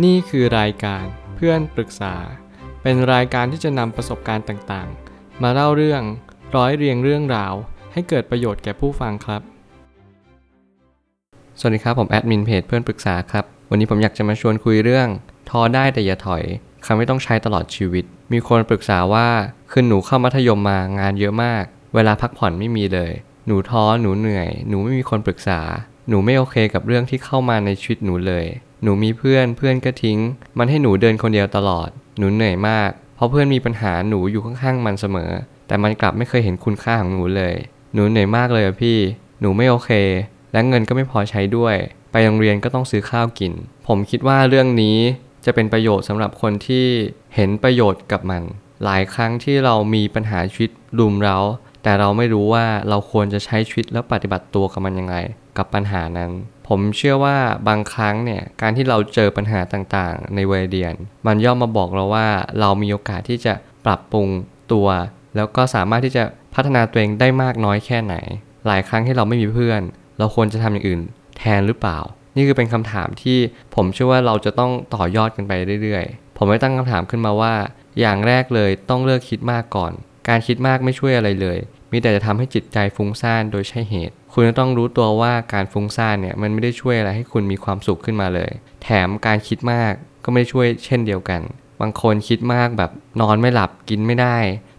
นี่คือรายการเพื่อนปรึกษา เป็นรายการที่จะนำประสบการณ์ต่างๆ มาเล่าเรื่องร้อยเรียงเรื่องราว ให้เกิดประโยชน์แก่ผู้ฟังครับ สวัสดีครับ ผมแอดมินเพจเพื่อนปรึกษาครับ วันนี้ผมอยากจะมาชวนคุยเรื่องท้อได้แต่อย่าถอยคำไม่ต้องใช้ตลอดชีวิต มีคนปรึกษาว่าคือหนูเข้ามัธยมมางานเยอะมาก เวลาพักผ่อนไม่มีเลย หนูท้อหนูเหนื่อย หนูไม่มีคนปรึกษา หนูไม่โอเคกับเรื่องที่เข้ามาในชีวิตหนูเลย หนูมีเพื่อนเพื่อนก็ทิ้ง มันให้หนูเดินคนเดียวตลอด หนูเหนื่อยมาก เพราะเพื่อนมีปัญหาหนูอยู่ข้างๆมันเสมอ แต่มันกลับไม่เคยเห็นคุณค่าของหนูเลย หนูเหนื่อยมากเลยอะพี่ หนูไม่โอเค และเงินก็ไม่พอใช้ด้วย ไปโรงเรียนก็ต้องซื้อข้าวกิน ผมคิดว่าเรื่องนี้จะเป็นประโยชน์สำหรับคนที่เห็นประโยชน์กับมัน หลายครั้งที่เรามีปัญหาชีวิตรุมเราแต่เราไม่รู้ว่าเราควรจะใช้ชีวิตแล้วปฏิบัติตัวกับมันยังไง กับปัญหานั้น ผมเชื่อว่าบางครั้งเนี่ยการที่เราเจอปัญหาต่างๆ ในวัยเรียน มันย่อมมาบอกเราว่าเรามีโอกาสที่จะปรับปรุงตัว แล้วก็สามารถที่จะพัฒนาตัวเองได้มากน้อยแค่ไหน หลายครั้งที่เราไม่มีเพื่อน เราควรจะทำอย่างอื่น แทนหรือเปล่า นี่คือเป็นคำถามที่ผมเชื่อว่าเราจะต้องต่อยอดกันไปเรื่อยๆ ผมไม่ตั้งคำถามขึ้นมาว่า อย่างแรกเลยต้องเลิกคิดมากก่อน การคิดมากไม่ช่วยอะไรเลย มีแต่จะทำให้จิตใจฟุ้งซ่านโดยใช่เหตุ คุณจะต้องรู้ตัวว่าการฟุ้งซ่านเนี่ยมันไม่ได้ช่วยอะไรให้คุณมีความสุขขึ้นมาเลย แถมการคิดมากก็ไม่ได้ช่วยเช่นเดียวกัน บางคนคิดมากแบบนอนไม่หลับกินไม่ได้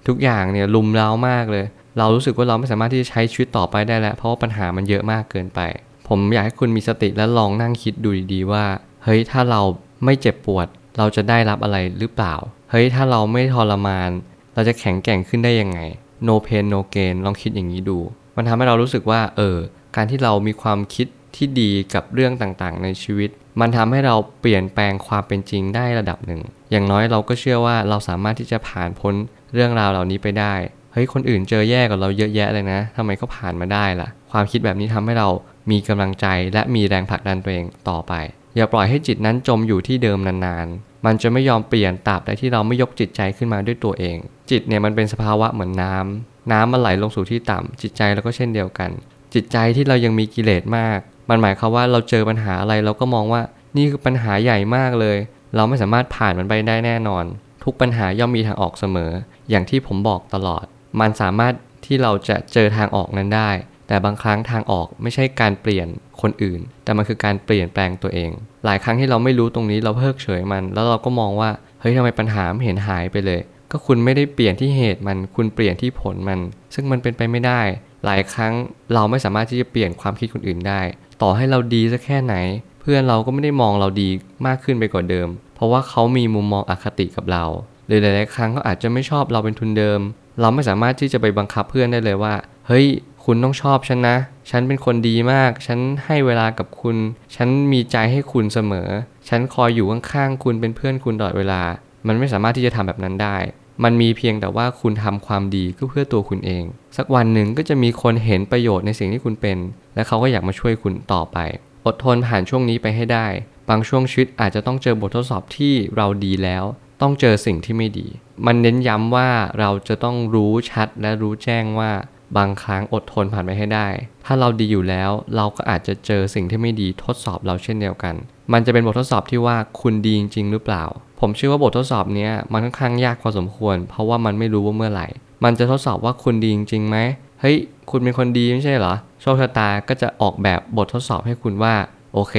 ทุกอย่างเนี่ยลุมเร้ามากเลย เรารู้สึกว่าเราไม่สามารถที่จะใช้ชีวิตต่อไปได้แล้ว เพราะว่าปัญหามันเยอะมากเกินไป ผมอยากให้คุณมีสติและลองนั่งคิดดูดีๆว่า เฮ้ยถ้าเราไม่เจ็บปวด เราจะได้รับอะไรหรือเปล่า เฮ้ยถ้าเราไม่ทรมาน เราจะแข็งแกร่งขึ้นได้ยังไง no pain no gain ลองคิดอย่างนี้ดู มันทำให้เรารู้สึกว่า เออ การที่เรามีความคิดที่ดีกับเรื่องต่างๆ ในชีวิต มันทำให้เราเปลี่ยนแปลงความเป็นจริงได้ระดับหนึ่ง อย่างน้อยเราก็เชื่อว่าเราสามารถที่จะผ่านพ้นเรื่องราวเหล่านี้ไปได้ เฮ้ย คนอื่นเจอแย่กว่าเราเยอะแยะเลยนะทำไมเขาผ่านมาได้ล่ะ ความคิดแบบนี้ทำให้เรามีกำลังใจและมีแรงผลักดันตัวเองต่อไป อย่าปล่อยให้จิตนั้นจมอยู่ที่เดิมนานๆ มันจะไม่ยอมเปลี่ยนตราบใดที่เราไม่ยกจิตใจขึ้นมาด้วยตัวเอง จิตเนี่ยมันเป็นสภาวะเหมือนน้ำน้ำมันไหลลงสู่ที่ต่ำจิตใจเราก็เช่นเดียวกัน จิตใจที่เรายังมีกิเลสมาก มันหมายความว่าเราเจอปัญหาอะไรเราก็มองว่านี่คือปัญหาใหญ่มากเลย เราไม่สามารถผ่านมันไปได้แน่นอน ทุกปัญหาย่อมมีทางออกเสมอ อย่างที่ผมบอกตลอด มันสามารถที่เราจะเจอทางออกนั้นได้ แต่บางครั้งทางออกไม่ใช่การเปลี่ยนคนอื่น แต่มันคือการเปลี่ยนแปลงตัวเอง หลายครั้งที่เราไม่รู้ตรงนี้เราเพิกเฉยมัน แล้วเราก็มองว่าเฮ้ยทำไมปัญหาไม่เห็นหายไปเลย ก็คุณไม่ได้เปลี่ยนที่เหตุมันคุณเปลี่ยนที่ผลมัน ซึ่งมันเป็นไปไม่ได้ หลายครั้งเราไม่สามารถที่จะเปลี่ยนความคิดคนอื่นได้ ต่อให้เราดีสักแค่ไหน เพื่อนเราก็ไม่ได้มองเราดีมากขึ้นไปกว่าเดิม เพราะว่าเขามีมุมมองอคติกับเราหรือหลายๆครั้งเขาอาจจะไม่ชอบเราเป็นทุนเดิม เราไม่สามารถที่จะไปบังคับเพื่อนได้เลยว่า เฮ้ย คุณต้องชอบฉันนะ ฉันเป็นคนดีมาก ฉันให้เวลากับคุณ ฉันมีใจให้คุณเสมอ ฉันคอยอยู่ข้างๆคุณเป็นเพื่อนคุณตลอดเวลา มันไม่สามารถที่จะทำแบบนั้นได้ มันมีเพียงแต่ว่าคุณทำความดีก็เพื่อตัวคุณเอง สักวันหนึ่งก็จะมีคนเห็นประโยชน์ในสิ่งที่คุณเป็น และเขาก็อยากมาช่วยคุณต่อไป อดทนผ่านช่วงนี้ไปให้ได้ บางช่วงชีวิตอาจจะต้องเจอบททดสอบที่เราดีแล้ว ต้องเจอสิ่งที่ไม่ดี มันเน้นย้ำว่าเราจะต้องรู้ชัดและรู้แจ้งว่า บางครั้งอดทนผ่านไปให้ได้ ถ้าเราดีอยู่แล้ว เราก็อาจจะเจอสิ่งที่ไม่ดีทดสอบเราเช่นเดียวกัน มันจะเป็นบททดสอบที่ว่าคุณดีจริงๆหรือเปล่า ผมเชื่อว่าบททดสอบนี้มันค่อนข้างยากพอสมควร เพราะว่ามันไม่รู้ว่าเมื่อไหร่ มันจะทดสอบว่าคุณดีจริงๆไหมเฮ้ย คุณเป็นคนดีไม่ใช่เหรอ โชคชะตาก็จะออกแบบบททดสอบให้คุณว่า โอเค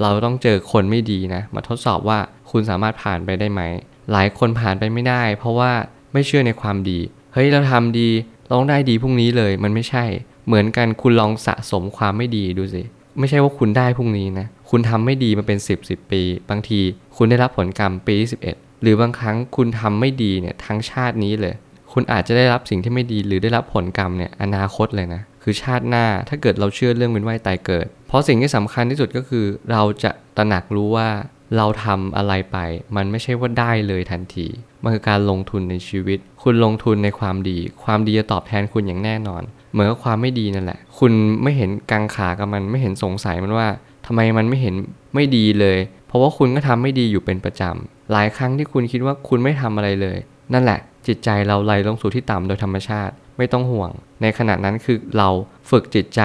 เราต้องเจอคนไม่ดีนะ มาทดสอบว่าคุณสามารถผ่านไปได้ไหม หลายคนผ่านไปไม่ได้ เพราะว่าไม่เชื่อในความดี เฮ้ย เราทำดี ร้องได้ดีพรุ่งนี้เลยมันไม่ใช่ เหมือนกันคุณลองสะสมความไม่ดีดูสิไม่ใช่ว่าคุณได้พรุ่งนี้นะ คุณทำไม่ดีมาเป็น 10บสปี บางทีคุณได้รับผลกรรมปีที่11 หรือบางครั้งคุณทำไม่ดีเนี่ยทั้งชาตินี้เลย คุณอาจจะได้รับสิ่งที่ไม่ดีหรือได้รับผลกรรมเนี่ยอนาคตเลยนะ คือชาติหน้าถ้าเกิดเราเชื่อเรื่องเป็นว่ายตายเกิด เพราะสิ่งที่สำคัญที่สุดก็คือ เราจะตระหนักรู้ว่า เราทำอะไรไป มันไม่ใช่ว่าได้เลยทันที มันคือการลงทุนในชีวิต คุณลงทุนในความดี ความดีจะตอบแทนคุณอย่างแน่นอน เหมือนกับความไม่ดีนั่นแหละ คุณไม่เห็นกังขากับมันไม่เห็นสงสัยมันว่าทำไมมันไม่เห็นไม่ดีเลย เพราะว่าคุณก็ทำไม่ดีอยู่เป็นประจำหลายครั้งที่คุณคิดว่าคุณไม่ทำอะไรเลย นั่นแหละ จิตใจเราไหลลงสู่ที่ต่ำโดยธรรมชาติ ไม่ต้องห่วง ในขณะนั้นคือเราฝึกจิตใจ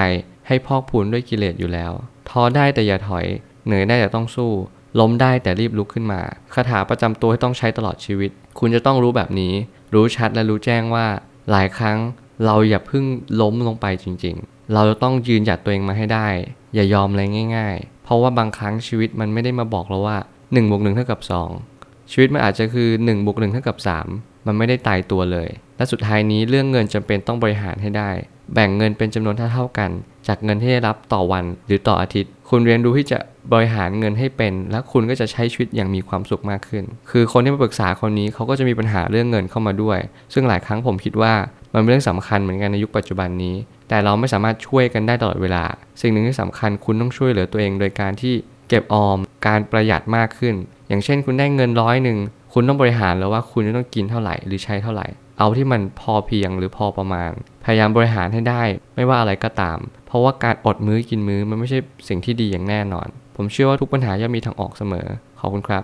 ให้พอกพูนด้วยกิเลสอยู่แล้วท้อได้แต่อย่าถอย เหนื่อยได้แต่ต้องสู้ ล้มได้แต่รีบลุกขึ้นมา คาถาประจำตัวที่ต้องใช้ตลอดชีวิต คุณจะต้องรู้แบบนี้ รู้ชัดและรู้แจ้งว่า หลายครั้งเราอย่าเพิ่งล้มลงไปจริง ๆ เราจะต้องยืนหยัดตัวเองมาให้ได้ อย่ายอมอะไรง่าย ๆ เพราะว่าบางครั้งชีวิตมันไม่ได้มาบอกเราว่า1บวก1เท่ากับ2 ชีวิตมันอาจจะคือ1บวก1เท่ากับ3มันไม่ได้ตายตัวเลย และสุดท้ายนี้เรื่องเงินจำเป็นต้องบริหารให้ได้ แบ่งเงินเป็นจำนวนเท่าๆกัน จากเงินที่ได้รับต่อวันหรือต่ออาทิตย์ คุณเรียนรู้ที่จะบริหารเงินให้เป็น และคุณก็จะใช้ชีวิตอย่างมีความสุขมากขึ้น คือคนที่มาปรึกษาคนนี้เขาก็จะมีปัญหาเรื่องเงินเข้ามาด้วย ซึ่งหลายครั้งผมคิดว่ามันเป็นเรื่องสำคัญเหมือนกันในยุคปัจจุบันนี้ แต่เราไม่สามารถช่วยกันได้ตลอดเวลา สิ่งหนึ่งที่สำคัญคุณต้องช่วยเหลือตัวเอง โดยการที่เก็บออม การประหยัดมากขึ้น อย่างเช่น คุณได้เงินร้อยหนึ่งคุณต้องบริหารแล้วว่าคุณจะต้องกินเท่าไหร่หรือใช้เท่าไหร่ เอาที่มันพอเพียงหรือพอประมาณ พยายามบริหารให้ได้ไม่ว่าอะไรก็ตาม เพราะว่าการอดมื้อกินมื้อมันไม่ใช่สิ่งที่ดีอย่างแน่นอน ผมเชื่อว่าทุกปัญหาย่อมมีทางออกเสมอ ขอบคุณครับ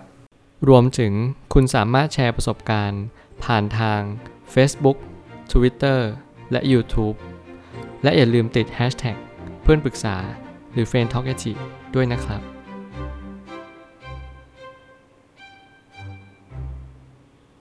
รวมถึงคุณสามารถแชร์ประสบการณ์ ผ่านทาง Facebook Twitter และ YouTube และอย่าลืมติด Hashtag เพื่อนปรึกษาหรือ f r ร e n d t a l k ด้วยนะครับ